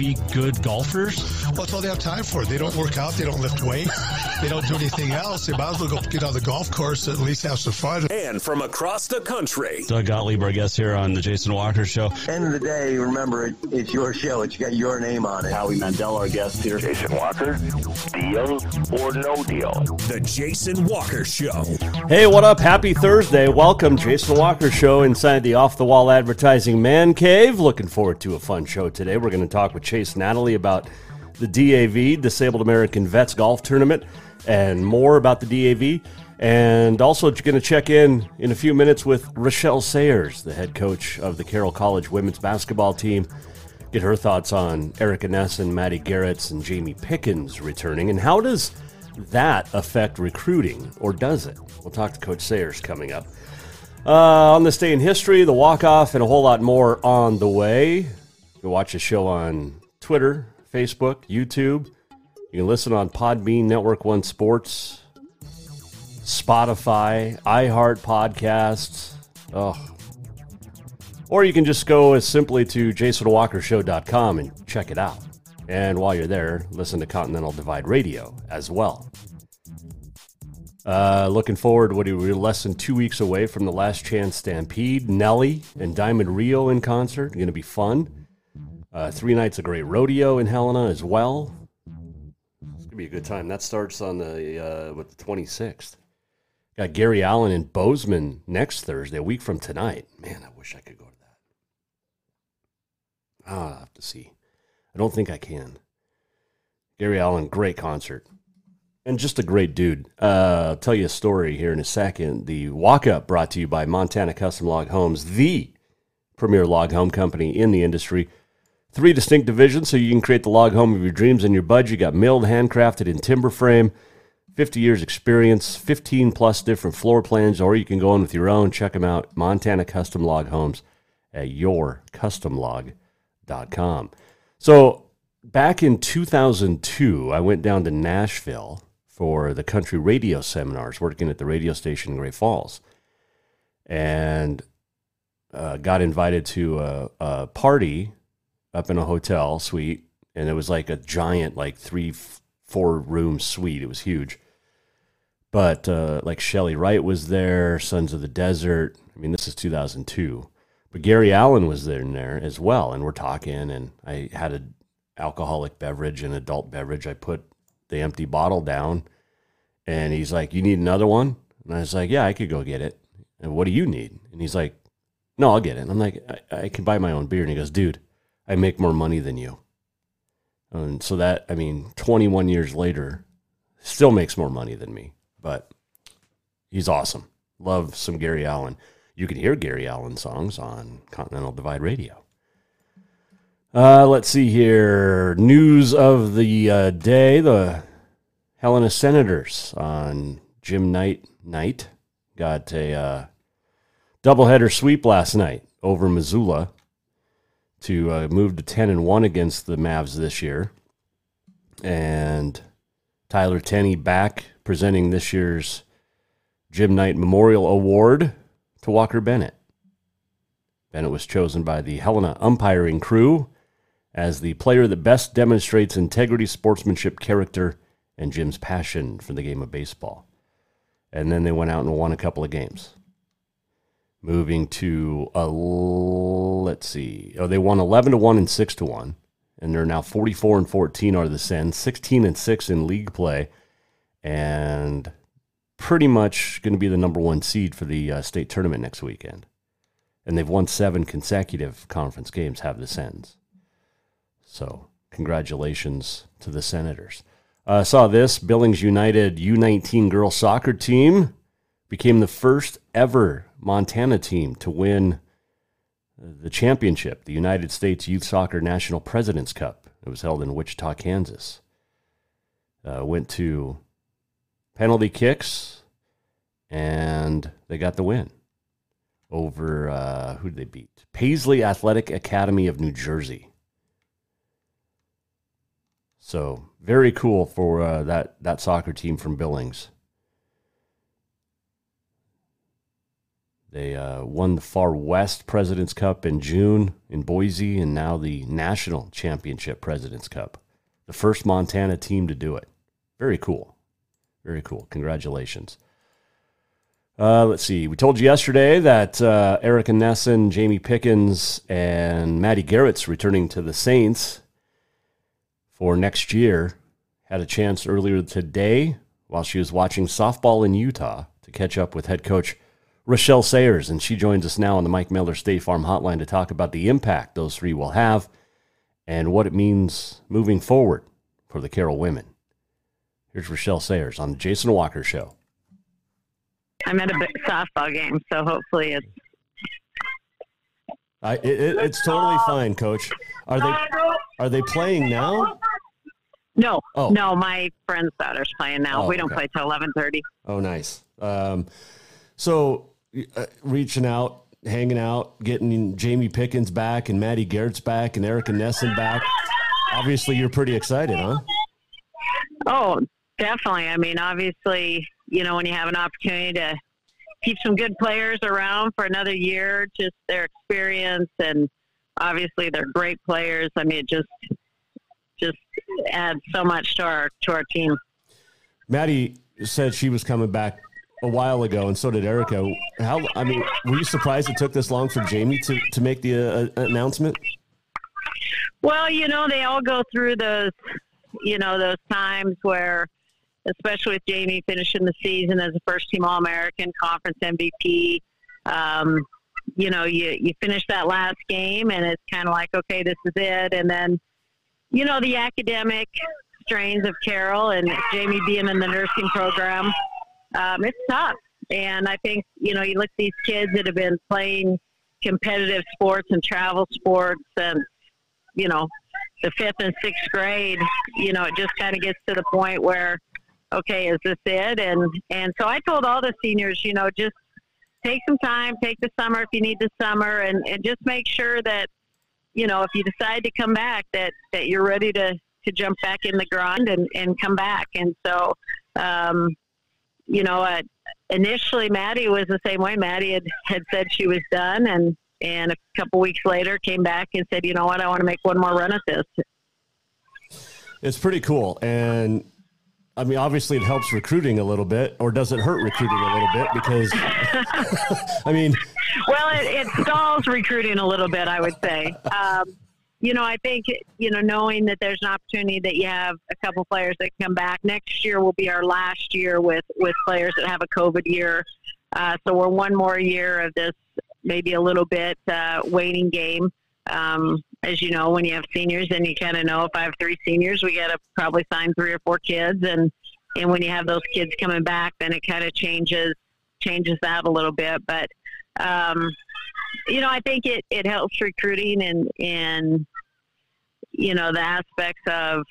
be good golfers? Well, that's all they have time for. They don't work out. They don't lift weights. they don't do anything else. They might as well go get on the golf course and at least have some fun. And from across the country, Doug Gottlieb, our guest here on the Jason Walker Show. End of the day, remember it, it's your show. It's got your name on it. Howie Mandel, our guest here. Jason Walker, deal or no deal? The Jason Walker Show. Hey, what up? Happy Thursday. Welcome, Jason Walker Show inside the Off the Wall Advertising Man Cave. Looking forward to a fun show today. We're going to talk with Chase Natalie about the DAV, Disabled American Vets Golf Tournament, and more about the DAV. And also you're going to check in in a few minutes with Rachelle Sayers, the head coach of the Carroll College women's basketball team. Get her thoughts on Erica Ness and Maddie Garrett's and Jamie Pickens returning, and how does that affect recruiting, or does it? We'll talk to Coach Sayers coming up. Uh, on this day in history, the walk off, and a whole lot more on the way. You watch the show on Twitter, Facebook, YouTube. You can listen on Podbean, Network One Sports, Spotify, iHeart Podcasts. Oh. Or you can just go as simply to jasonwalkershow.com and check it out. And while you're there, listen to Continental Divide Radio as well. Uh, looking forward, what are we less than two weeks away from the Last Chance Stampede? Nelly and Diamond Rio in concert. Going to be fun. Uh, three nights of great rodeo in Helena as well. It's gonna be a good time. That starts on the uh, what the twenty sixth. Got Gary Allan in Bozeman next Thursday, a week from tonight. Man, I wish I could go to that. Ah, I'll have to see. I don't think I can. Gary Allan, great concert. And just a great dude. Uh, I'll tell you a story here in a second. The walk up brought to you by Montana Custom Log Homes, the premier log home company in the industry. Three distinct divisions so you can create the log home of your dreams in your budget. You got milled, handcrafted in timber frame, 50 years experience, 15 plus different floor plans, or you can go in with your own. Check them out. Montana Custom Log Homes at yourcustomlog.com. So back in 2002, I went down to Nashville for the country radio seminars, working at the radio station in Great Falls, and uh, got invited to a, a party up in a hotel suite, and it was like a giant, like three, four room suite. It was huge. But uh, like Chely Wright was there, Sons of the Desert. I mean, this is 2002. But Gary Allan was there in there as well, and we're talking, and I had an alcoholic beverage, an adult beverage. I put the empty bottle down, and he's like, "You need another one?" And I was like, "Yeah, I could go get it." And what do you need? And he's like, "No, I'll get it." And I'm like, I, I can buy my own beer." And he goes, "Dude, I make more money than you." And so that, I mean, 21 years later, still makes more money than me, but he's awesome. Love some Gary Allan. You can hear Gary Allan songs on Continental Divide Radio. Uh, let's see here. News of the uh, day: the Helena Senators on Jim Knight night got a uh, doubleheader sweep last night over Missoula to uh, move to ten and one against the Mavs this year, and Tyler Tenney back presenting this year's Jim Knight Memorial Award to Walker Bennett. Bennett was chosen by the Helena umpiring crew as the player that best demonstrates integrity, sportsmanship, character, and Jim's passion for the game of baseball. And then they went out and won a couple of games. Moving to a let's see. Oh, they won 11 to 1 and 6 to 1 and they're now 44 and 14 are the Sens, 16 and 6 in league play and pretty much going to be the number 1 seed for the uh, state tournament next weekend. And they've won 7 consecutive conference games have the Sens. So, congratulations to the Senators. I uh, saw this Billings United U19 girls soccer team became the first ever Montana team to win the championship, the United States Youth Soccer National President's Cup. It was held in Wichita, Kansas. Uh, went to penalty kicks, and they got the win over uh, who did they beat? Paisley Athletic Academy of New Jersey. So very cool for uh, that that soccer team from Billings. They uh, won the Far West President's Cup in June in Boise, and now the National Championship President's Cup. The first Montana team to do it. Very cool. Very cool. Congratulations. Uh, let's see. We told you yesterday that uh, Erica Nesson, Jamie Pickens, and Maddie Garrett's returning to the Saints for next year. Had a chance earlier today while she was watching softball in Utah to catch up with head coach Rachelle Sayers, and she joins us now on the Mike Miller State Farm Hotline to talk about the impact those three will have and what it means moving forward for the Carroll women. Here's Rachelle Sayers on the Jason Walker Show. I'm at a softball game, so hopefully it's. I, it, it's totally fine, Coach. Are they are they playing now? No, oh. no. My friend's daughter's playing now. Oh, we don't okay. play till eleven thirty. Oh, nice. Um, so uh, reaching out, hanging out, getting Jamie Pickens back and Maddie Garrett's back and Erica Nesson back. Obviously, you're pretty excited, huh? Oh, definitely. I mean, obviously, you know, when you have an opportunity to keep some good players around for another year, just their experience and obviously they're great players. I mean, it just just adds so much to our to our team. Maddie said she was coming back a while ago, and so did Erica. How? I mean, were you surprised it took this long for Jamie to to make the uh, announcement? Well, you know, they all go through those, you know, those times where, especially with Jamie finishing the season as a first team All American, conference MVP. Um, you know, you you finish that last game, and it's kind of like, okay, this is it, and then, you know, the academic strains of Carroll and Jamie being in the nursing program um, it's tough. And I think, you know, you look at these kids that have been playing competitive sports and travel sports and, you know, the fifth and sixth grade, you know, it just kind of gets to the point where, okay, is this it? And, and so I told all the seniors, you know, just take some time, take the summer if you need the summer and, and just make sure that, you know, if you decide to come back that, that you're ready to, to jump back in the grind and, and come back. And so, um, you know, uh, initially Maddie was the same way. Maddie had, had said she was done, and and a couple weeks later came back and said, you know what, I want to make one more run at this. It's pretty cool, and I mean, obviously, it helps recruiting a little bit, or does it hurt recruiting a little bit? Because, I mean, well, it, it, stalls recruiting a little bit, I would say. Um, you know, I think, you know, knowing that there's an opportunity that you have a couple players that come back next year will be our last year with, with players that have a COVID year. Uh, so we're one more year of this, maybe a little bit uh, waiting game. Um, as you know, when you have seniors, then you kind of know if I have three seniors, we got to probably sign three or four kids, and and when you have those kids coming back, then it kind of changes changes that a little bit. But um, you know, I think it, it helps recruiting and, and, you know, the aspects of,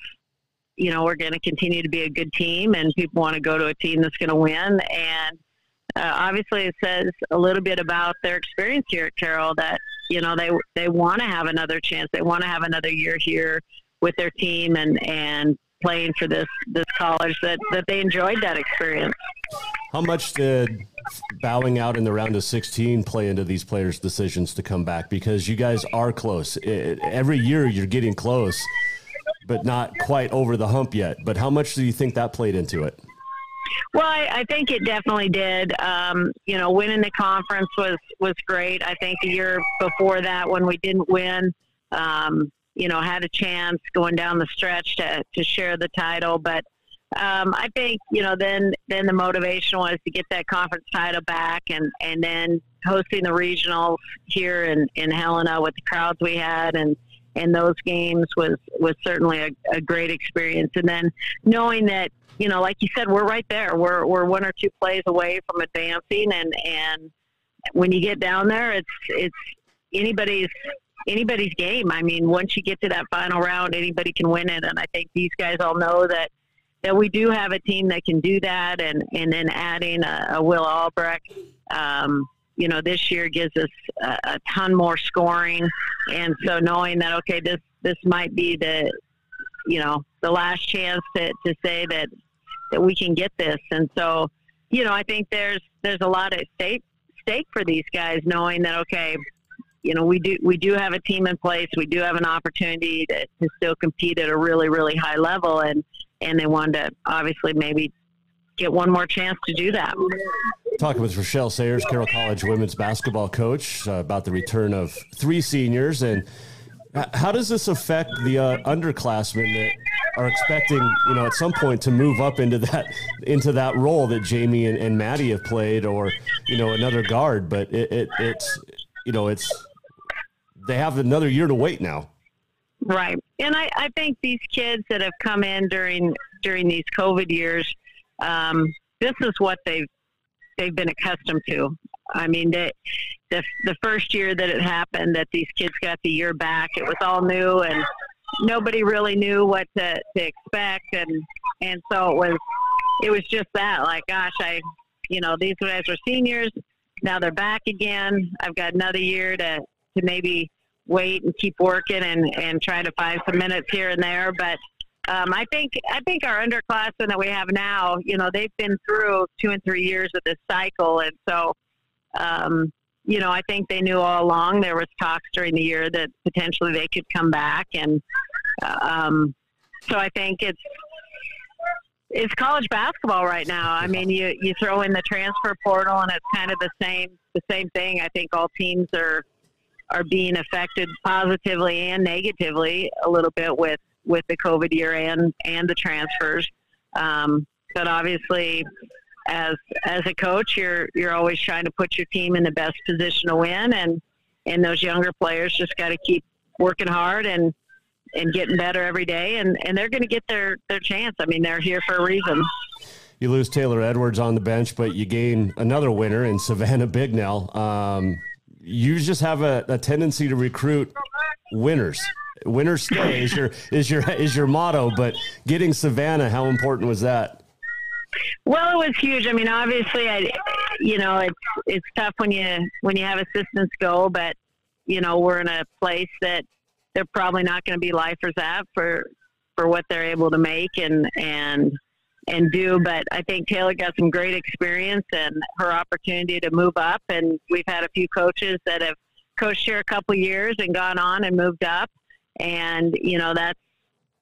you know, we're going to continue to be a good team and people want to go to a team that's going to win. And uh, obviously it says a little bit about their experience here at Carroll that, you know, they, they want to have another chance. They want to have another year here with their team and, and playing for this, this college that, that they enjoyed that experience. How much did bowing out in the round of 16 play into these players' decisions to come back? Because you guys are close. It, every year you're getting close, but not quite over the hump yet. But how much do you think that played into it? Well, I, I think it definitely did. Um, you know, winning the conference was was great. I think the year before that, when we didn't win, um, you know, had a chance going down the stretch to to share the title, but um, I think you know then then the motivation was to get that conference title back and and then hosting the regionals here in in Helena with the crowds we had and and those games was was certainly a, a great experience. And then knowing that you know like you said we're right there. We're we're one or two plays away from advancing and and when you get down there it's it's anybody's anybody's game. I mean, once you get to that final round, anybody can win it, and I think these guys all know that that we do have a team that can do that, and and then adding a, a Will Albrecht. Um, you know, this year gives us a, a ton more scoring, and so knowing that okay, this this might be the you know the last chance to, to say that that we can get this, and so you know I think there's there's a lot at stake stake for these guys, knowing that okay, you know we do we do have a team in place, we do have an opportunity to, to still compete at a really really high level, and and they wanted to obviously maybe get one more chance to do that. Talking with Rachelle Sayers, Carroll College women's basketball coach, uh, about the return of three seniors and how does this affect the uh, underclassmen that are expecting, you know, at some point to move up into that into that role that Jamie and, and Maddie have played, or you know, another guard? But it, it, it's, you know, it's they have another year to wait now. Right, and I, I think these kids that have come in during during these COVID years, um, this is what they've they've been accustomed to. I mean, the the first year that it happened, that these kids got the year back, it was all new and nobody really knew what to, to expect, and and so it was it was just that like, gosh, I you know these guys were seniors, now they're back again. I've got another year to to maybe wait and keep working and and try to find some minutes here and there, but. Um, I think I think our underclassmen that we have now, you know, they've been through two and three years of this cycle, and so um, you know, I think they knew all along there was talks during the year that potentially they could come back, and um, so I think it's it's college basketball right now. I mean, you you throw in the transfer portal, and it's kind of the same the same thing. I think all teams are are being affected positively and negatively a little bit with with the COVID year and and the transfers. Um, but obviously, as as a coach, you're you're always trying to put your team in the best position to win, and and those younger players just got to keep working hard and and getting better every day, and and they're going to get their their chance. I mean, they're here for a reason. You lose Taylor Edwards on the bench, but you gain another winner in Savannah Bignell. Um, you just have a, a tendency to recruit winners. Winners stay is your is your is your motto. But getting Savannah, how important was that? Well, it was huge. I mean, obviously, I, you know, it's it's tough when you when you have assistants go, but you know, we're in a place that they're probably not going to be lifers at for for what they're able to make and and and do. But I think Taylor got some great experience and her opportunity to move up. And we've had a few coaches that have coached here a couple years and gone on and moved up. And you know, that's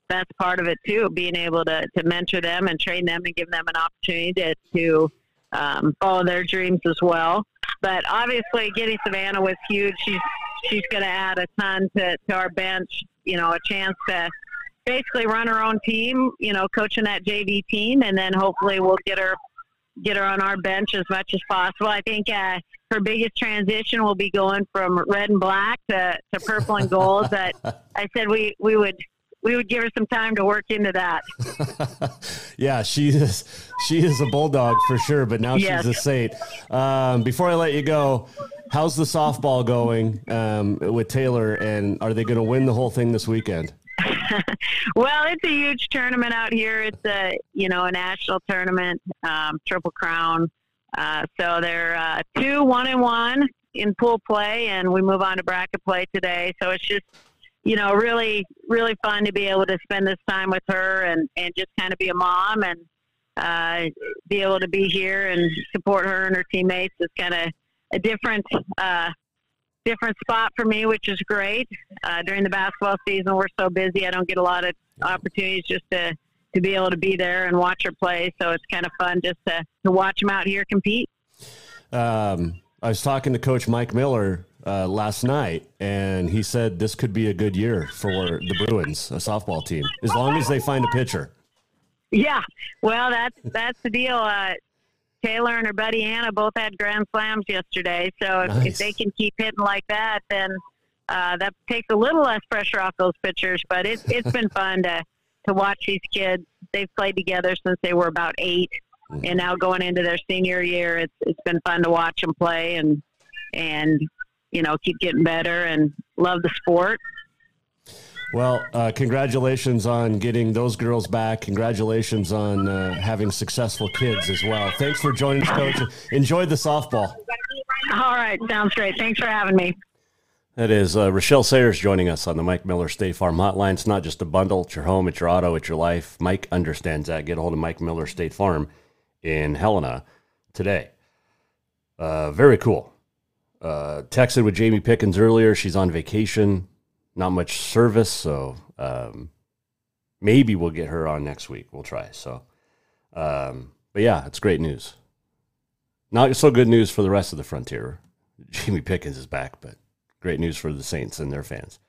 that's part of it too, being able to, to mentor them and train them and give them an opportunity to, to um, follow their dreams as well. But obviously, getting Savannah was huge. She's she's going to add a ton to, to our bench. You know, a chance to basically run her own team. You know, coaching that JV team, and then hopefully we'll get her get her on our bench as much as possible. I think uh, her biggest transition will be going from red and black to, to purple and gold. But I said we we would we would give her some time to work into that. yeah, she is she is a bulldog for sure, but now yes. she's a saint. Um, before I let you go, how's the softball going um, with Taylor, and are they going to win the whole thing this weekend? well, it's a huge tournament out here. It's a you know a national tournament, um, Triple Crown. Uh, so they're uh, two one and one in pool play, and we move on to bracket play today. So it's just you know, really, really fun to be able to spend this time with her and, and just kind of be a mom and uh, be able to be here and support her and her teammates is kind of a different, uh, different spot for me, which is great. Uh, during the basketball season, we're so busy. I don't get a lot of opportunities just to, to be able to be there and watch her play. So it's kind of fun just to, to watch them out here compete. Um, I was talking to Coach Mike Miller uh, last night, and he said this could be a good year for the Bruins, a softball team, as long as they find a pitcher. Yeah, well, that's that's the deal. Uh, Taylor and her buddy Anna both had grand slams yesterday, so if, nice. if they can keep hitting like that, then uh, that takes a little less pressure off those pitchers. But it's it's been fun to to watch these kids. They've played together since they were about 8 mm-hmm. and now going into their senior year, it's it's been fun to watch them play and and you know, keep getting better and love the sport. Well, uh, congratulations on getting those girls back. Congratulations on uh, having successful kids as well. Thanks for joining us, Coach. Enjoy the softball. All right, sounds great. Thanks for having me. That is uh, Rachelle Sayers joining us on the Mike Miller State Farm Hotline. It's not just a bundle; it's your home, it's your auto, it's your life. Mike understands that. Get a hold of Mike Miller State Farm in Helena today. Uh, very cool. Uh, texted with Jamie Pickens earlier. She's on vacation not much service, so um, maybe we'll get her on next week. We'll try. So, um, but yeah, it's great news. Not so good news for the rest of the frontier. Jamie Pickens is back, but great news for the Saints and their fans.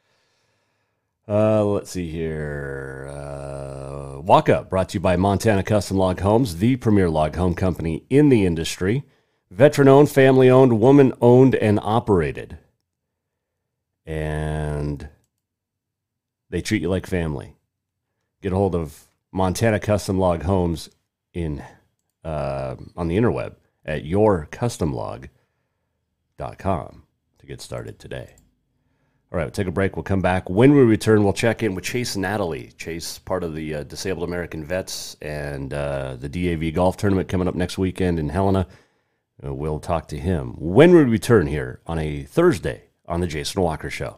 Uh, let's see here. Uh, Walk Up brought to you by Montana Custom Log Homes, the premier log home company in the industry. Veteran owned, family owned, woman owned, and operated. And they treat you like family. Get a hold of Montana Custom Log Homes in uh, on the interweb at yourcustomlog.com to get started today. All right, we'll take a break. We'll come back. When we return, we'll check in with Chase Natalie. Chase, part of the uh, Disabled American Vets and uh, the DAV golf tournament coming up next weekend in Helena. Uh, we'll talk to him when we return here on a Thursday on the Jason Walker Show.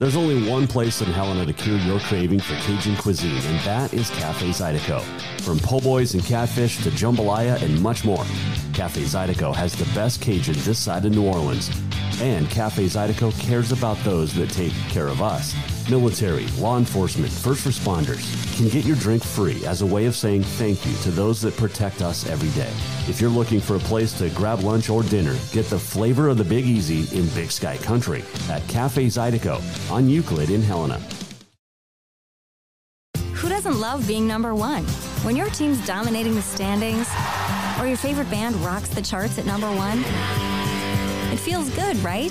There's only one place in Helena to cure your craving for Cajun cuisine, and that is Cafe Zydeco. From po' boys and catfish to jambalaya and much more, Cafe Zydeco has the best Cajun this side of New Orleans. And Cafe Zydeco cares about those that take care of us. Military, law enforcement, first responders can get your drink free as a way of saying thank you to those that protect us every day. If you're looking for a place to grab lunch or dinner, get the flavor of the Big Easy in Big Sky Country at Cafe Zydeco on Euclid in Helena. Who doesn't love being number one? When your team's dominating the standings, or your favorite band rocks the charts at number one, it feels good, right?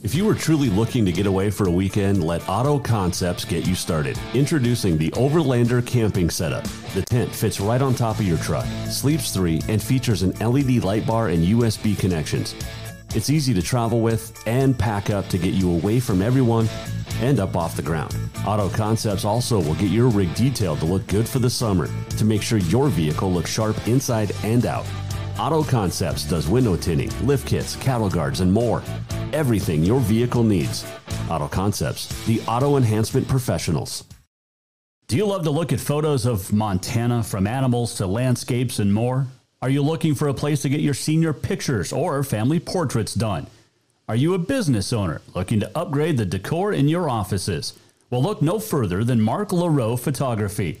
If you are truly looking to get away for a weekend, let Auto Concepts get you started. Introducing the Overlander camping setup. The tent fits right on top of your truck, sleeps three, and features an LED light bar and USB connections. It's easy to travel with and pack up to get you away from everyone and up off the ground. Auto Concepts also will get your rig detailed to look good for the summer to make sure your vehicle looks sharp inside and out. Auto Concepts does window tinting, lift kits, cattle guards, and more. Everything your vehicle needs. Auto Concepts, the auto enhancement professionals. Do you love to look at photos of Montana from animals to landscapes and more? Are you looking for a place to get your senior pictures or family portraits done? Are you a business owner looking to upgrade the decor in your offices? Well, look no further than Mark LaRoe Photography.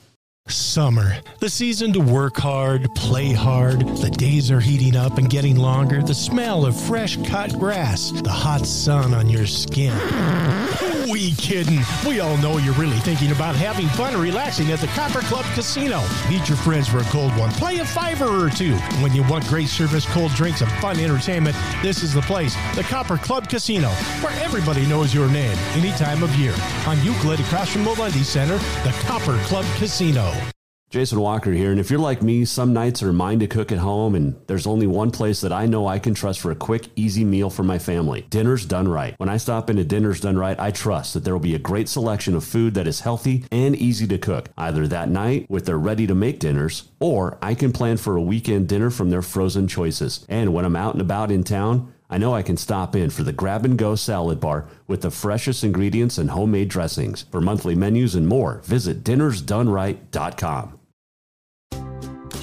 Summer, the season to work hard, play hard. The days are heating up and getting longer. The smell of fresh cut grass, the hot sun on your skin. We kidding? We all know you're really thinking about having fun relaxing at the Copper Club Casino. Meet your friends for a cold one. Play a fiver or two. When you want great service, cold drinks, and fun entertainment, this is the place. The Copper Club Casino, where everybody knows your name any time of year. On Euclid, across from Molendi Center, the Copper Club Casino. Jason Walker here, and if you're like me, some nights are mine to cook at home, and there's only one place that I know I can trust for a quick, easy meal for my family. Dinner's Done Right. When I stop into Dinner's Done Right, I trust that there will be a great selection of food that is healthy and easy to cook, either that night with their ready to make dinners, or I can plan for a weekend dinner from their frozen choices. And when I'm out and about in town, I know I can stop in for the grab and go salad bar with the freshest ingredients and homemade dressings. For monthly menus and more, visit dinnersdoneright.com.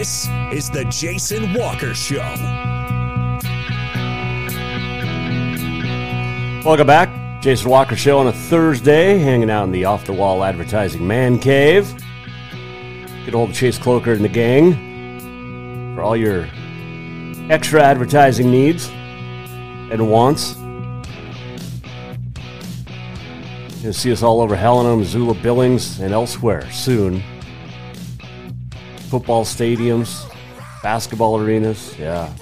This is the Jason Walker Show. Welcome back. Jason Walker Show on a Thursday, hanging out in the off the wall advertising man cave. Get old Chase Cloaker and the gang for all your extra advertising needs and wants. You'll see us all over Helena, Missoula, Billings, and elsewhere soon. Football stadiums, basketball arenas. Yeah.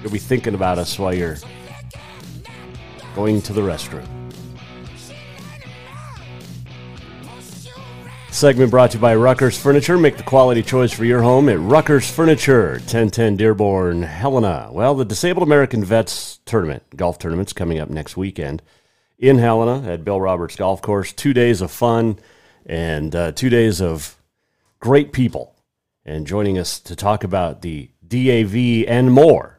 You'll be thinking about us while you're going to the restroom. Segment brought to you by Ruckers Furniture. Make the quality choice for your home at Ruckers Furniture, 1010 Dearborn, Helena. Well, the Disabled American Vets Tournament, golf tournament's coming up next weekend in Helena at Bill Roberts Golf Course. Two days of fun and uh, two days of great people. And joining us to talk about the DAV and more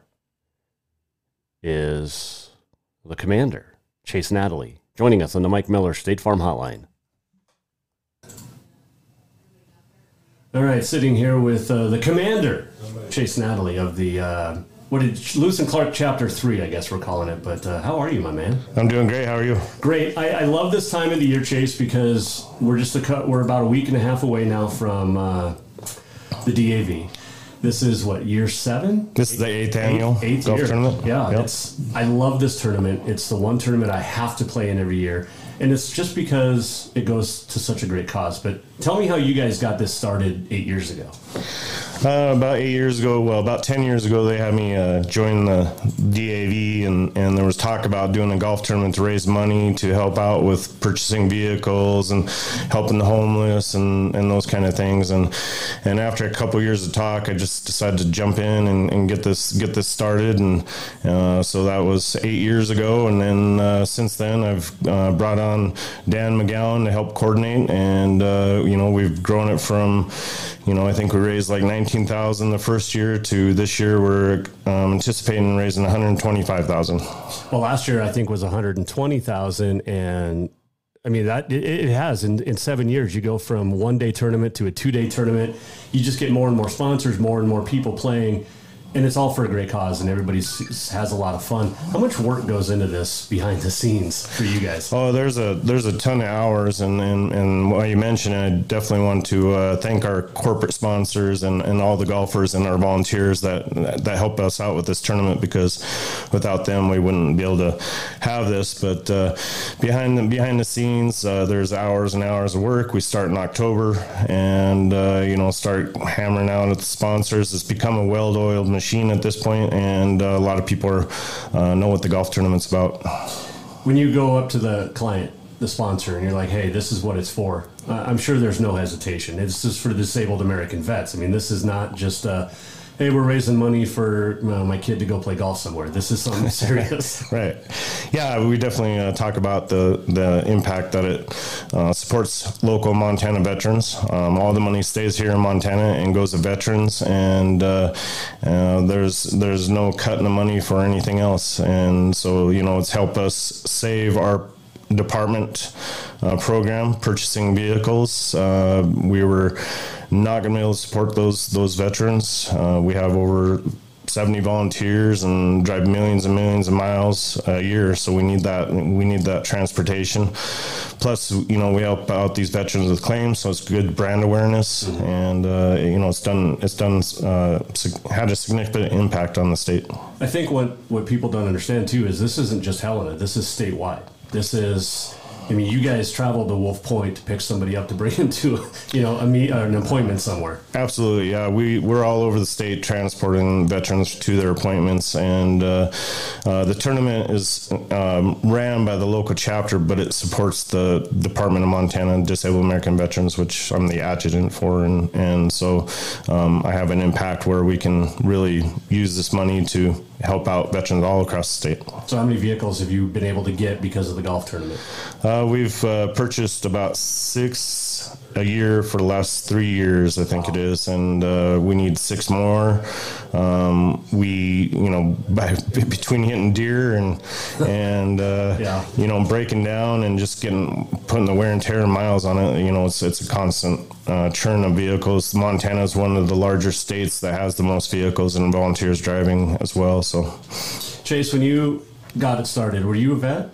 is the commander, Chase Natalie, joining us on the Mike Miller State Farm Hotline. All right, sitting here with uh, the commander, Chase Natalie of the uh, what did Lewis and Clark Chapter Three, I guess we're calling it. But uh, how are you, my man? I'm doing great. How are you? Great. I, I love this time of the year, Chase, because we're just a cut. We're about a week and a half away now from uh, the DAV. This is what year seven. This is the eighth annual eighth golf year. tournament. Yeah, Yep. it's. I love this tournament. It's the one tournament I have to play in every year, and it's just because it goes to such a great cause. But tell me how you guys got this started eight years ago. Uh, about eight years ago, well, about ten years ago, they had me uh, join the DAV, and, and there was talk about doing a golf tournament to raise money to help out with purchasing vehicles and helping the homeless and, and those kind of things. And and after a couple years of talk, I just decided to jump in and, and get this get this started. And uh, so that was eight years ago. And then uh, since then, I've uh, brought on Dan McGowan to help coordinate, and uh, you know we've grown it from you know, I think we raised like 19,000 the first year to this year we're um, anticipating raising 125,000. Well, last year I think was 120,000 and I mean that it, it has in, in seven years you go from one day tournament to a two day tournament. You just get more and more sponsors, more and more people playing, and it's all for a great cause, and everybody has a lot of fun. How much work goes into this behind the scenes for you guys? Oh, there's a there's a ton of hours, and and, and while you mentioned I definitely want to uh, thank our corporate sponsors and, and all the golfers and our volunteers that that help us out with this tournament because without them we wouldn't be able to have this. But uh, behind the behind the scenes, uh, there's hours and hours of work. We start in October, and uh, you know start hammering out at the sponsors. It's become a well-oiled machine at this point, and uh, a lot of people are, uh, know what the golf tournament's about. When you go up to the client, the sponsor, and you're like, "Hey, this is what it's for," I'm sure there's no hesitation. It's just for disabled American vets. I mean, this is not just uh, "Hey, we're raising money for uh, my kid to go play golf somewhere." This is something serious. right. Yeah, we definitely uh, talk about the the impact that it uh, supports local Montana veterans. Um, all the money stays here in Montana and goes to veterans, and uh, uh, there's there's no cut in the money for anything else. And so you know, it's helped us save our department uh, program purchasing vehicles. Uh, we were not going to be able to support those those veterans. Uh, we have over 70 volunteers and drive millions and millions of miles a year. So we need that. We need that transportation. Plus, you know, we help out these veterans with claims, so it's good brand awareness, mm-hmm. and uh, you know, it's done. It's done. Uh, had a significant impact on the state. I think what what people don't understand too is this isn't just Helena. This is statewide. This is I mean, you guys traveled to Wolf Point to pick somebody up to bring him to, you know, a meet, an appointment somewhere. Absolutely, yeah. We we're all over the state transporting veterans to their appointments, and uh, uh, the tournament is um, ran by the local chapter, but it supports the Department of Montana Disabled American Veterans, which I'm the adjutant for, and and so um, I have an impact where we can really use this money to help out veterans all across the state. So, how many vehicles have you been able to get because of the golf tournament? Uh, we've uh, purchased about six a year for the last three years, I think it is, and uh, we need six more. Um, we, you know, by between hitting deer and and uh, yeah. you know breaking down and just getting putting the wear and tear miles on it, you know, it's it's a constant uh, churn of vehicles. Montana is one of the larger states that has the most vehicles and volunteers driving as well. So, Chase, when you got it started, were you a vet?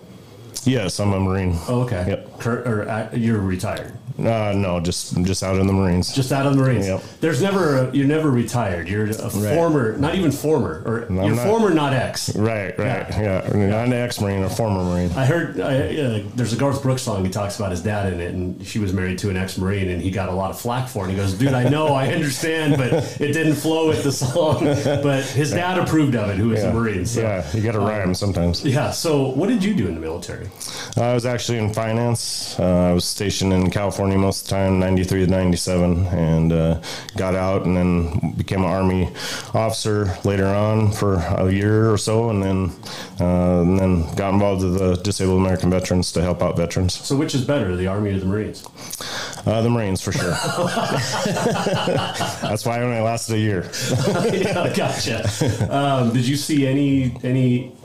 Yes, I'm a Marine. Oh, okay. Yep. Kurt, or uh, you're retired. Uh, no, just just out in the Marines. Just out of the Marines. Yep. There's never a, you're never retired. You're a right. former, not even former, or no, you're not, former, not ex. Right, right, yeah. yeah. Not an ex-Marine, a former Marine. I heard I, uh, there's a Garth Brooks song. He talks about his dad in it, and she was married to an ex-Marine, and he got a lot of flack for it. And he goes, "Dude, I know, I understand, but it didn't flow with the song." But his dad approved of it, who is was yeah. a Marine. So, yeah, you got to rhyme um, sometimes. Yeah. So, what did you do in the military? I was actually in finance. Uh, I was stationed in California most of the time 93 to 97 and uh, got out and then became an Army officer later on for a year or so and then, uh, and then got involved with the Disabled American Veterans to help out veterans. So, which is better, the Army or the Marines? Uh, the Marines for sure. That's why I only lasted a year. yeah, gotcha. Um, did you see any any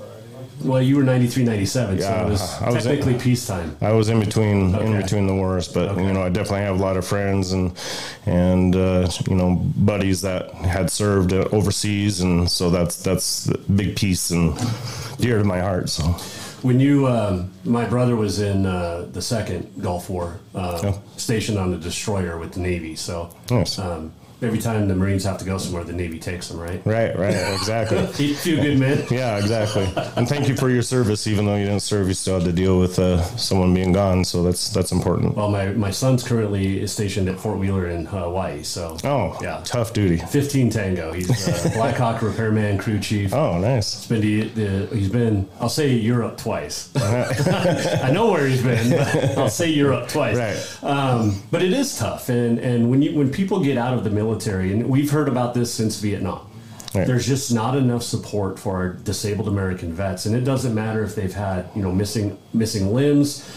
well, you were 93, 97, yeah, so it was, I was technically in, peacetime. I was in between okay. in between the wars, but okay. you know, I definitely have a lot of friends and and uh, you know buddies that had served overseas, and so that's that's a big piece and dear to my heart. So. When you, um, my brother was in uh, the second Gulf War, uh, oh. stationed on a destroyer with the Navy. So, nice. um, every time the Marines have to go somewhere, the Navy takes them, right? Right, right, exactly. few good men. yeah, exactly. And thank you for your service. Even though you didn't serve, you still had to deal with uh, someone being gone. So that's that's important. Well, my, my son's currently stationed at Fort Wheeler in Hawaii. So oh, yeah, tough duty. Fifteen Tango. He's a Black Hawk repairman, crew chief. Oh, nice. He's been to, the, he's been. I'll say Europe twice. I know where he's been, but I'll say Europe twice. Right. Um, but it is tough, and and when you when people get out of the military, and we've heard about this since Vietnam. Right. There's just not enough support for our disabled American vets, and it doesn't matter if they've had you know missing missing limbs,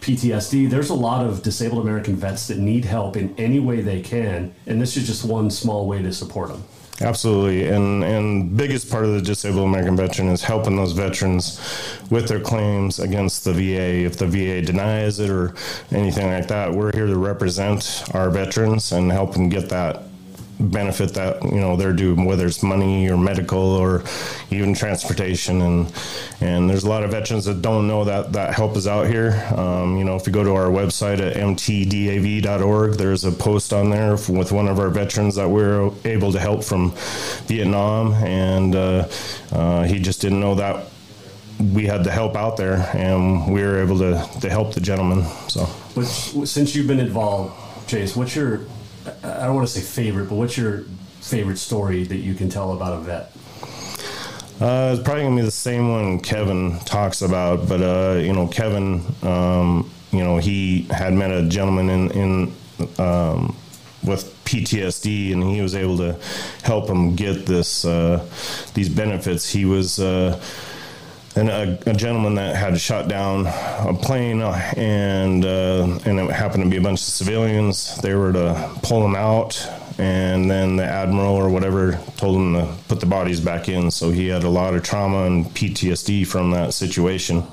PTSD. There's a lot of disabled American vets that need help in any way they can, and this is just one small way to support them. Absolutely, and and biggest part of the disabled American veteran is helping those veterans with their claims against the VA. If the VA denies it or anything like that, we're here to represent our veterans and help them get that benefit that you know they're due, whether it's money or medical or even transportation. And and there's a lot of veterans that don't know that that help is out here. Um, you know, if you go to our website at mtdav.org, there's a post on there with one of our veterans that we are able to help from Vietnam, and uh, uh, he just didn't know that we had the help out there, and we were able to to help the gentleman. So, but since you've been involved, Chase, what's your I don't want to say favorite, but what's your favorite story that you can tell about a vet? Uh, it's probably gonna be the same one Kevin talks about, but uh, you know, Kevin, um, you know, he had met a gentleman in in um, with PTSD, and he was able to help him get this uh, these benefits. He was uh, and a, a, gentleman that had shot down a plane, uh, and uh, and it happened to be a bunch of civilians. They were to pull him out, and then the admiral or whatever told him to put the bodies back in. So he had a lot of trauma and PTSD from that situation,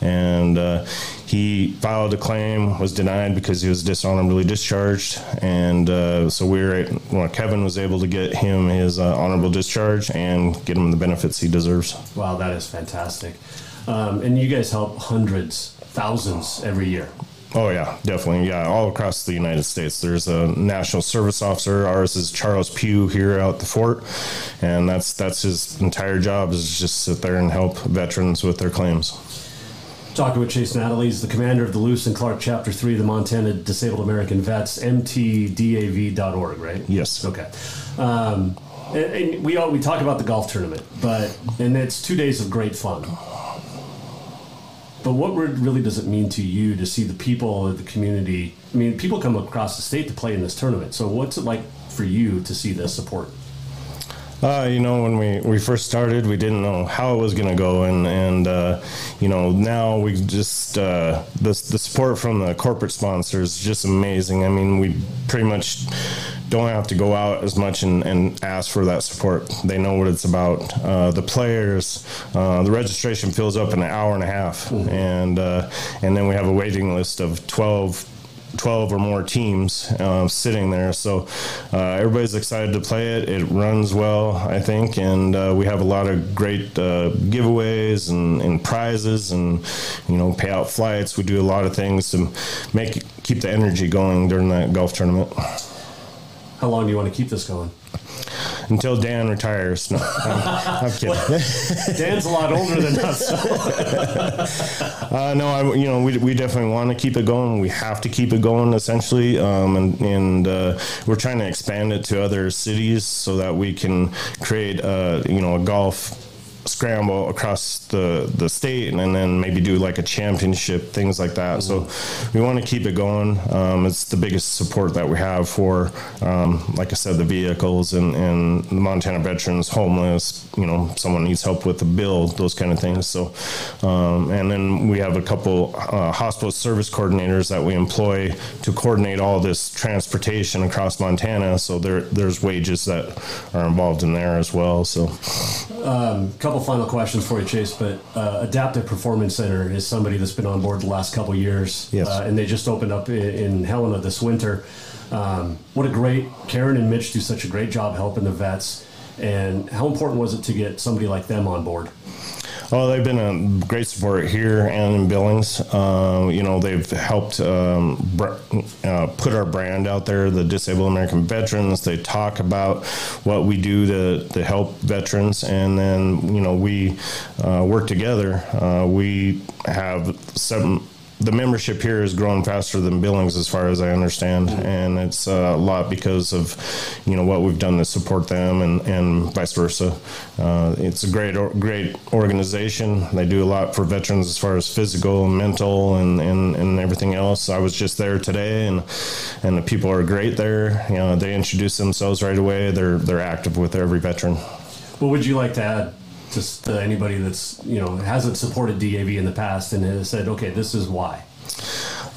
and uh, he filed a claim, was denied because he was dishonorably discharged, and uh, so we were well, Kevin was able to get him his uh, honorable discharge and get him the benefits he deserves. Wow, that is fantastic. Um, and you guys help hundreds, thousands every year. Oh yeah, definitely. Yeah, all across the United States. There's a national service officer. Ours is Charles Pugh here out the fort, and that's that's his entire job is just sit there and help veterans with their claims. Talking with Chase Natalie, he's the commander of the Lewis and Clark Chapter 3 of the Montana Disabled American Vets, mtdav.org, right? Yes. Okay. Um, and, and we all, we talk about the golf tournament, but and it's two days of great fun. But what really does it mean to you to see the people of the community? I mean, people come across the state to play in this tournament. So what's it like for you to see this support? Uh, you know, when we, we first started, we didn't know how it was going to go, and and uh, you know now we just uh, the the support from the corporate sponsors is just amazing. I mean, we pretty much don't have to go out as much and, and ask for that support. They know what it's about. Uh, the players, uh, the registration fills up in an hour and a half, mm-hmm. and uh, and then we have a waiting list of twelve 12 or more teams uh, sitting there. So uh, everybody's excited to play it. It runs well, I think, and uh, we have a lot of great uh, giveaways and, and, prizes, and you know, pay out flights. We do a lot of things to make keep the energy going during that golf tournament. How long do you want to keep this going? Until Dan retires. No, I'm, I'm kidding. Dan's a lot older than us. uh, no, I, you know, we, we definitely want to keep it going. We have to keep it going, essentially, um, and, and uh, we're trying to expand it to other cities so that we can create, uh, you know, a golf scramble across the the state and then maybe do like a championship things like that. So we want to keep it going. Um, it's the biggest support that we have for um, like i said the vehicles and, and the montana veterans homeless you know someone needs help with the bill those kind of things. So um, and then we have a couple uh, hospital service coordinators that we employ to coordinate all this transportation across montana. So there there's wages that are involved in there as well so. Um, couple couple final questions for you, Chase. But uh, Adaptive Performance Center is somebody that's been on board the last couple years, yes. uh, and they just opened up in, in Helena this winter. Um, what a great Karen and Mitch do such a great job helping the vets. And how important was it to get somebody like them on board? Well, they've been a great support here and in Billings. Uh, you know, they've helped um, br- uh, put our brand out there, the Disabled American Veterans. They talk about what we do to, to help veterans, and then, you know, we uh, work together. Uh, we have some the membership here has grown faster than Billings, as far as I understand, and it's a lot because of you know what we've done to support them, and, and vice versa. Uh, it's a great great organization. They do a lot for veterans as far as physical, and mental, and, and, and everything else. I was just there today, and and the people are great there. You know, they introduce themselves right away. They're they're active with every veteran. What would you like to add? Just uh, anybody that's you know hasn't supported DAV in the past and has said, okay, this is why.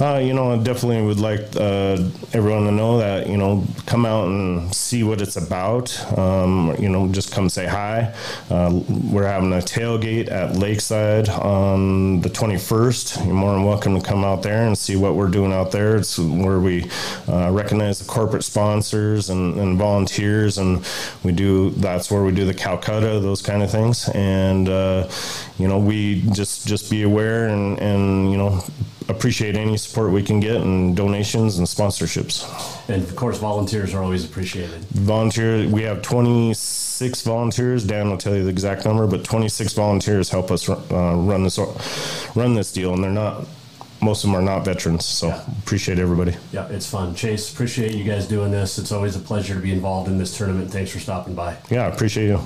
Uh, you know, I definitely would like uh, everyone to know that, you know, come out and see what it's about. Um, you know, just come say hi. Uh, we're having a tailgate at Lakeside on the 21st. You're more than welcome to come out there and see what we're doing out there. It's where we uh, recognize the corporate sponsors and, and, volunteers, and we do, that's where we do the Calcutta, those kind of things. And, uh, you know, we just, just be aware and, and, you know, appreciate any support we can get and donations and sponsorships. And of course, volunteers are always appreciated. Volunteer, we have 26 volunteers. Dan will tell you the exact number, but 26 volunteers help us uh, run this run this deal, and they're not. Most of them are not veterans, so yeah. appreciate everybody. Yeah, it's fun. Chase, appreciate you guys doing this. It's always a pleasure to be involved in this tournament. Thanks for stopping by. Yeah, appreciate you.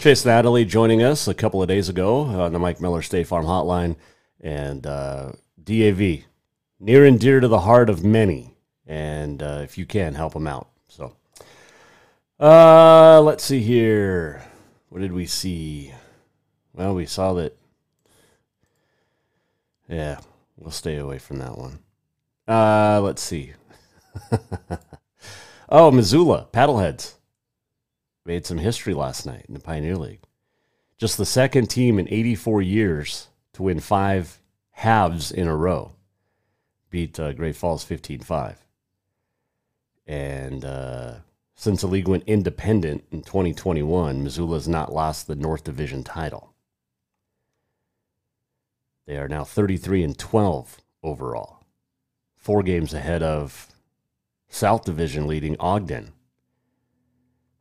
Chase Natalie joining us a couple of days ago on the Mike Miller State Farm Hotline, and uh, DAV, near and dear to the heart of many. And uh, if you can, help them out. So, uh, let's see here. What did we see? Well, we saw that. Yeah, we'll stay away from that one. Uh, let's see. Oh, Missoula, paddleheads. Made some history last night in the Pioneer League. Just the second team in 84 years to win five halves in a row. Beat uh, Great Falls 15 5. And uh, since the league went independent in 2021, Missoula has not lost the North Division title. They are now 33 and 12 overall, four games ahead of South Division leading Ogden.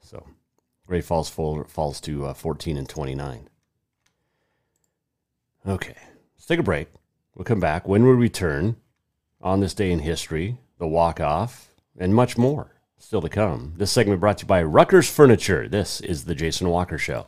So Great Falls fall, falls to uh, 14 and 29. Okay, let's take a break. We'll come back. When we return on this day in history, the walk off, and much more still to come. This segment brought to you by Rucker's Furniture. This is the Jason Walker Show.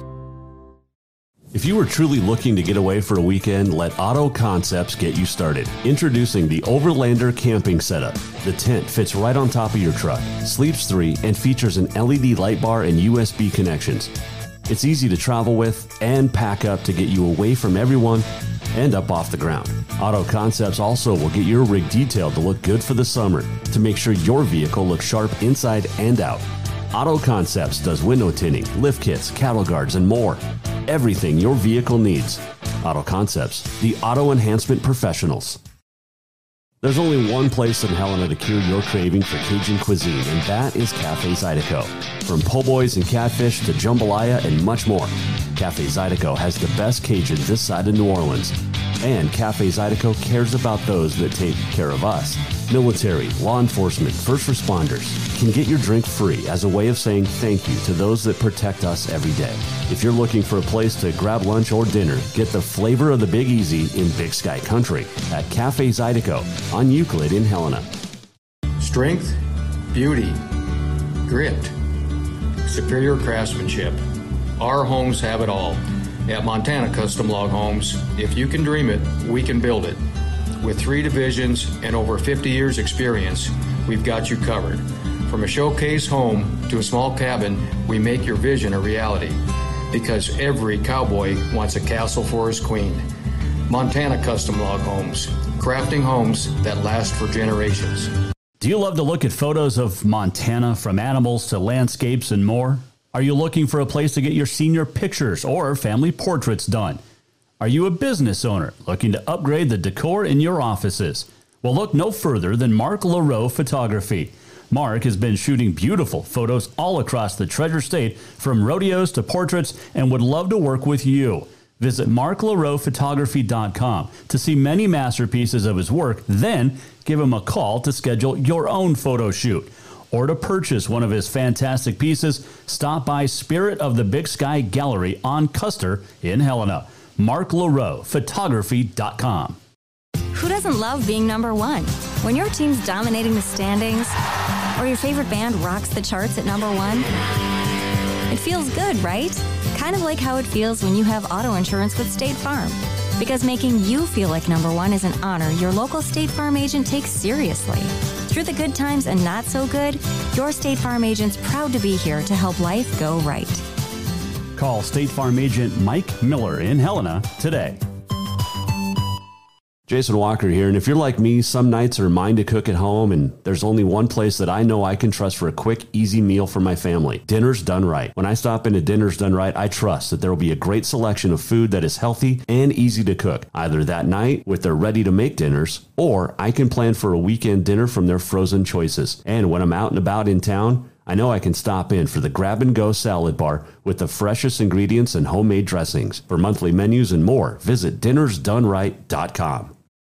If you are truly looking to get away for a weekend, let Auto Concepts get you started. Introducing the Overlander camping setup. The tent fits right on top of your truck, sleeps three, and features an LED light bar and USB connections. It's easy to travel with and pack up to get you away from everyone and up off the ground. Auto Concepts also will get your rig detailed to look good for the summer to make sure your vehicle looks sharp inside and out. Auto Concepts does window tinting, lift kits, cattle guards, and more. Everything your vehicle needs. Auto Concepts, the auto enhancement professionals. There's only one place in Helena to cure your craving for Cajun cuisine, and that is Cafe Zydeco. From po' boys and catfish to jambalaya and much more, Cafe Zydeco has the best Cajun this side of New Orleans. And Cafe Zydeco cares about those that take care of us. Military, law enforcement, first responders can get your drink free as a way of saying thank you to those that protect us every day. If you're looking for a place to grab lunch or dinner, get the flavor of the Big Easy in Big Sky Country at Cafe Zydeco on Euclid in Helena. Strength, beauty, grit, superior craftsmanship. Our homes have it all. At Montana Custom Log Homes, if you can dream it, we can build it. With three divisions and over 50 years' experience, we've got you covered. From a showcase home to a small cabin, we make your vision a reality. Because every cowboy wants a castle for his queen. Montana Custom Log Homes, crafting homes that last for generations. Do you love to look at photos of Montana from animals to landscapes and more? Are you looking for a place to get your senior pictures or family portraits done? Are you a business owner looking to upgrade the decor in your offices? Well, look no further than Mark LaRoe Photography. Mark has been shooting beautiful photos all across the Treasure State, from rodeos to portraits, and would love to work with you. Visit marklaroephotography.com to see many masterpieces of his work, then give him a call to schedule your own photo shoot. Or to purchase one of his fantastic pieces, stop by Spirit of the Big Sky Gallery on Custer in Helena. marklaroephotography.com. Who doesn't love being number one? When your team's dominating the standings, or your favorite band rocks the charts at number one, it feels good, right? Kind of like how it feels when you have auto insurance with State Farm. Because making you feel like number one is an honor your local State Farm agent takes seriously. Through the good times and not so good, your State Farm agent's proud to be here to help life go right. Call State Farm agent Mike Miller in Helena today. Jason Walker here, and if you're like me, some nights are mine to cook at home, and there's only one place that I know I can trust for a quick, easy meal for my family. Dinner's Done Right. When I stop into Dinner's Done Right, I trust that there will be a great selection of food that is healthy and easy to cook, either that night with their ready to make dinners, or I can plan for a weekend dinner from their frozen choices. And when I'm out and about in town, I know I can stop in for the grab and go salad bar with the freshest ingredients and homemade dressings. For monthly menus and more, visit dinnersdoneright.com.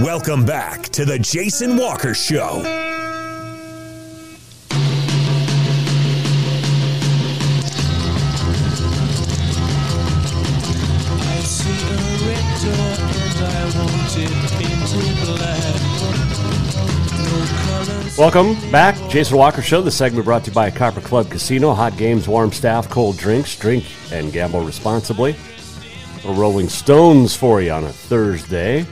Welcome back to the Jason Walker Show. I see a red and I want it painted black. Welcome back, Jason Walker Show. The segment brought to you by Copper Club Casino. Hot games, warm staff, cold drinks. Drink and gamble responsibly. A Rolling Stones for you on a Thursday.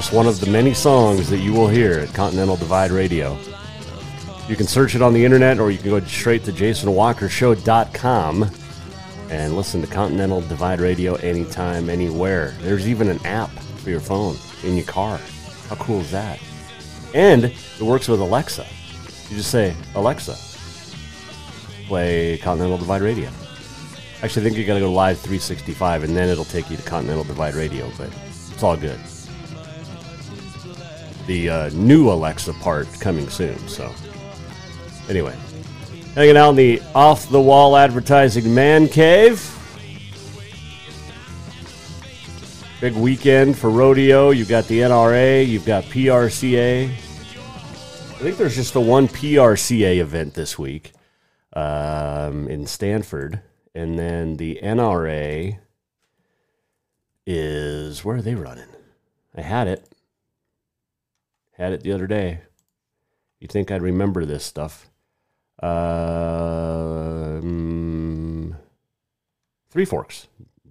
Just one of the many songs that you will hear at Continental Divide Radio. You can search it on the internet or you can go straight to jasonwalkershow.com and listen to Continental Divide Radio anytime, anywhere. There's even an app for your phone in your car. How cool is that? And it works with Alexa. You just say, Alexa, play Continental Divide Radio. Actually, I think you got to go live 365 and then it'll take you to Continental Divide Radio, but it's all good. The uh, new Alexa part coming soon, so. Anyway, hanging out in the off the wall advertising man cave. Big weekend for rodeo. You've got the NRA, you've got PRCA. I think there's just the one PRCA event this week um, in Stanford. And then the NRA is where are they running? I had it. Had it the other day. You think I'd remember this stuff? Um, Three Forks.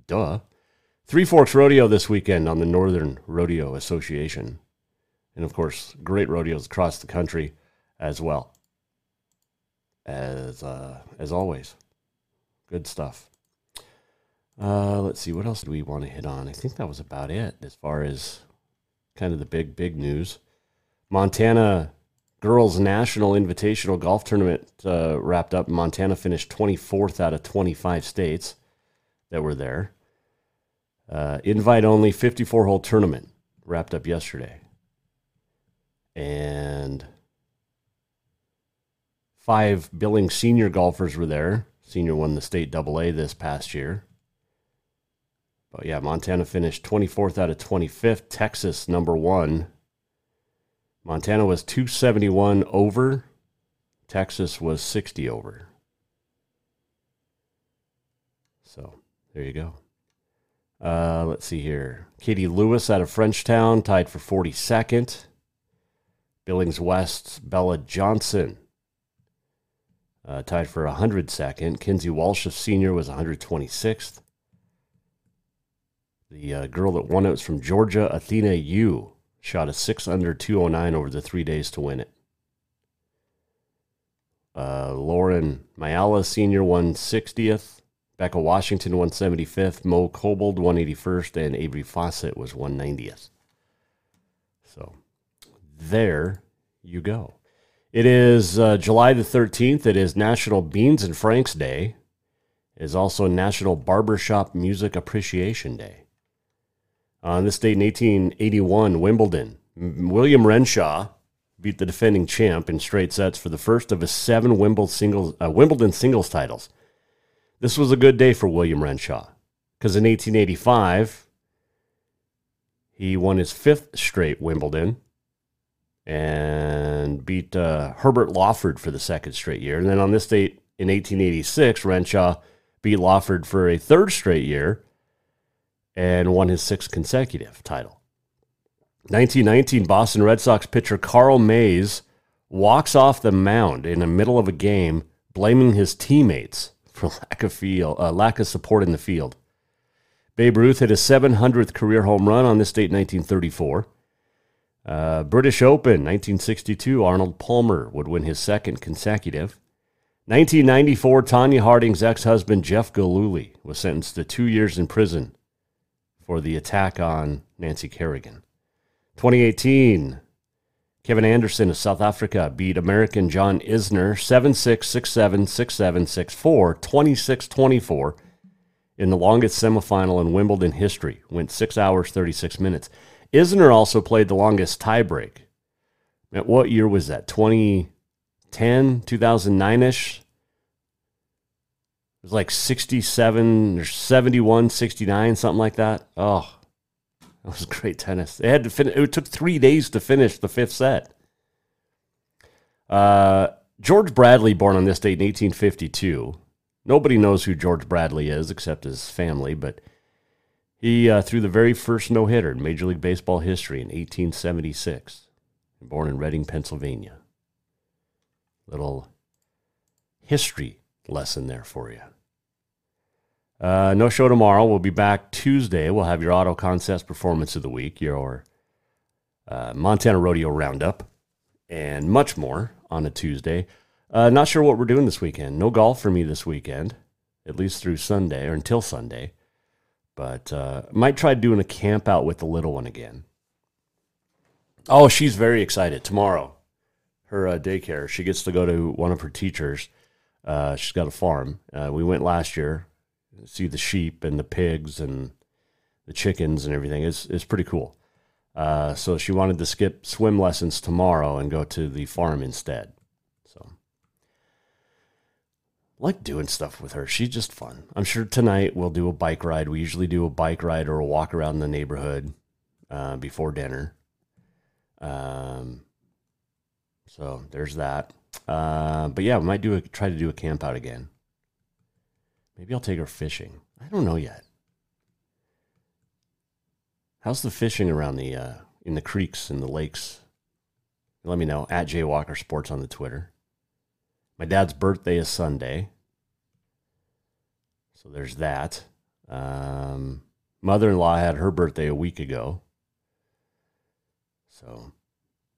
Duh. Three Forks Rodeo this weekend on the Northern Rodeo Association. And of course, great rodeos across the country as well. As uh, as always. Good stuff. Uh, let's see, what else do we want to hit on? I think that was about it as far as kind of the big, big news. Montana Girls National Invitational Golf Tournament uh, wrapped up. Montana finished 24th out of 25 states that were there. Uh, invite only 54 hole tournament wrapped up yesterday. And five Billings senior golfers were there. Senior won the state double A this past year. But yeah, Montana finished 24th out of 25th. Texas, number one. Montana was 271 over. Texas was 60 over. So there you go. Uh, let's see here. Katie Lewis out of Frenchtown tied for 42nd. Billings West's Bella Johnson uh, tied for 102nd. Kinsey Walsh, of senior, was 126th. The uh, girl that won it was from Georgia, Athena Yu. Shot a 6 under 209 over the three days to win it. Uh, Lauren Mayala, senior, won 60th. Becca Washington, 175th. Mo Kobold, 181st. And Avery Fawcett was 190th. So there you go. It is uh, July the 13th. It is National Beans and Franks Day. It is also National Barbershop Music Appreciation Day. On this date in 1881, Wimbledon, William Renshaw beat the defending champ in straight sets for the first of his seven Wimbledon singles, uh, Wimbledon singles titles. This was a good day for William Renshaw because in 1885, he won his fifth straight Wimbledon and beat uh, Herbert Lawford for the second straight year. And then on this date in 1886, Renshaw beat Lawford for a third straight year and won his sixth consecutive title. 1919 Boston Red Sox pitcher Carl Mays walks off the mound in the middle of a game, blaming his teammates for lack of field, uh, lack of support in the field. Babe Ruth hit his 700th career home run on this date, 1934. Uh, British Open, 1962. Arnold Palmer would win his second consecutive. 1994, Tonya Harding's ex-husband Jeff Gillooly was sentenced to two years in prison for the attack on Nancy Kerrigan. 2018, Kevin Anderson of South Africa beat American John Isner 7 6, 6 7, 6 7, 6 4, 26 24 in the longest semifinal in Wimbledon history. Went 6 hours, 36 minutes. Isner also played the longest tiebreak. At what year was that? 2010, 2009 ish? It was like 67 or 71, 69, something like that. Oh, that was great tennis. They had to finish. It took three days to finish the fifth set. Uh, George Bradley, born on this date in 1852. Nobody knows who George Bradley is except his family, but he uh, threw the very first no hitter in Major League Baseball history in 1876. Born in Reading, Pennsylvania. Little history lesson there for you. Uh, no show tomorrow. We'll be back Tuesday. We'll have your Auto Concepts Performance of the Week, your uh, Montana Rodeo Roundup, and much more on a Tuesday. Uh, not sure what we're doing this weekend. No golf for me this weekend, at least through Sunday or until Sunday. But uh, might try doing a camp out with the little one again. Oh, she's very excited tomorrow. Her uh, daycare. She gets to go to one of her teachers. Uh, she's got a farm. Uh, we went last year see the sheep and the pigs and the chickens and everything. It's, it's pretty cool. Uh, so she wanted to skip swim lessons tomorrow and go to the farm instead. So like doing stuff with her. She's just fun. I'm sure tonight we'll do a bike ride. We usually do a bike ride or a walk around the neighborhood uh, before dinner. Um, so there's that. Uh, but yeah, we might do a, try to do a camp out again. Maybe I'll take her fishing. I don't know yet. How's the fishing around the uh, in the creeks and the lakes? Let me know at Jay Walker Sports on the Twitter. My dad's birthday is Sunday, so there's that. Um, mother-in-law had her birthday a week ago, so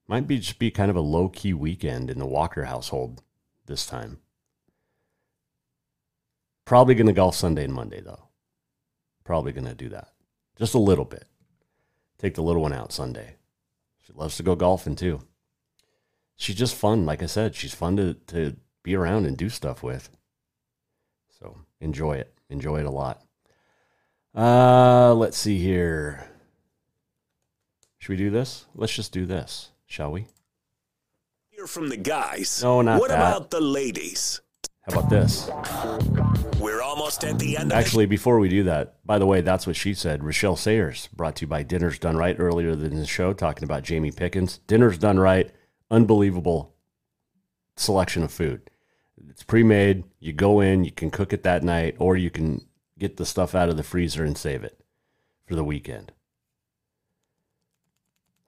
might be just be kind of a low-key weekend in the Walker household this time. Probably going to golf Sunday and Monday, though. Probably going to do that. Just a little bit. Take the little one out Sunday. She loves to go golfing, too. She's just fun. Like I said, she's fun to, to be around and do stuff with. So enjoy it. Enjoy it a lot. Uh, let's see here. Should we do this? Let's just do this, shall we? Hear from the guys. No, not what that. about the ladies? How about this? We're almost at the end of Actually, before we do that, by the way, that's what she said. Rachelle Sayers, brought to you by Dinner's Done Right earlier in the show, talking about Jamie Pickens. Dinner's Done Right, unbelievable selection of food. It's pre made. You go in, you can cook it that night, or you can get the stuff out of the freezer and save it for the weekend.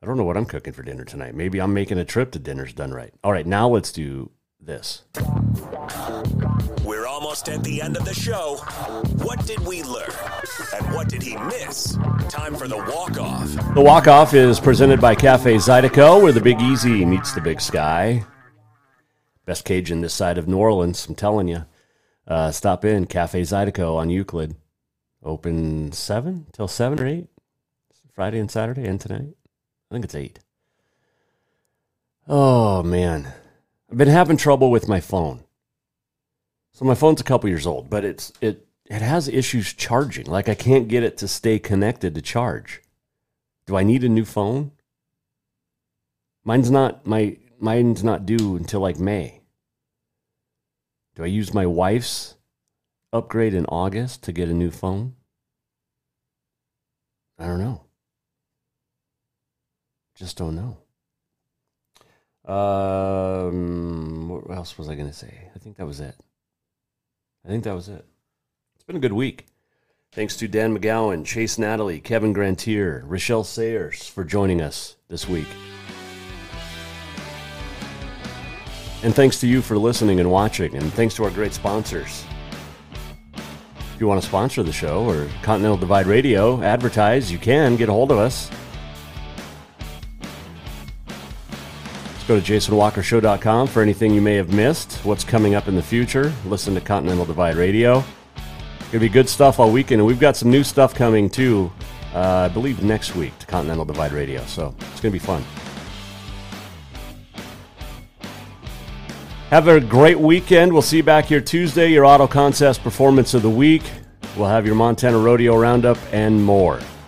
I don't know what I'm cooking for dinner tonight. Maybe I'm making a trip to Dinner's Done Right. All right, now let's do this. We're almost at the end of the show. What did we learn? And what did he miss? Time for the walk off. The walk off is presented by Cafe Zydeco, where the Big Easy meets the Big Sky. Best Cajun this side of New Orleans, I'm telling you. Uh, stop in Cafe Zydeco on Euclid. Open 7 till 7 or 8. Friday and Saturday and tonight. I think it's 8. Oh, man. I've been having trouble with my phone. So my phone's a couple years old, but it's it it has issues charging. Like I can't get it to stay connected to charge. Do I need a new phone? Mine's not my mine's not due until like May. Do I use my wife's upgrade in August to get a new phone? I don't know. Just don't know. Um, what else was I going to say? I think that was it. I think that was it. It's been a good week. Thanks to Dan McGowan, Chase Natalie, Kevin Grantier, Rachelle Sayers for joining us this week. And thanks to you for listening and watching, and thanks to our great sponsors. If you want to sponsor the show or Continental Divide Radio, advertise, you can get a hold of us. Go to jasonwalkershow.com for anything you may have missed, what's coming up in the future. Listen to Continental Divide Radio. Gonna be good stuff all weekend, and we've got some new stuff coming too uh, I believe next week to Continental Divide Radio. So it's going to be fun. Have a great weekend. We'll see you back here Tuesday. Your Auto Concepts Performance of the Week. We'll have your Montana Rodeo Roundup and more.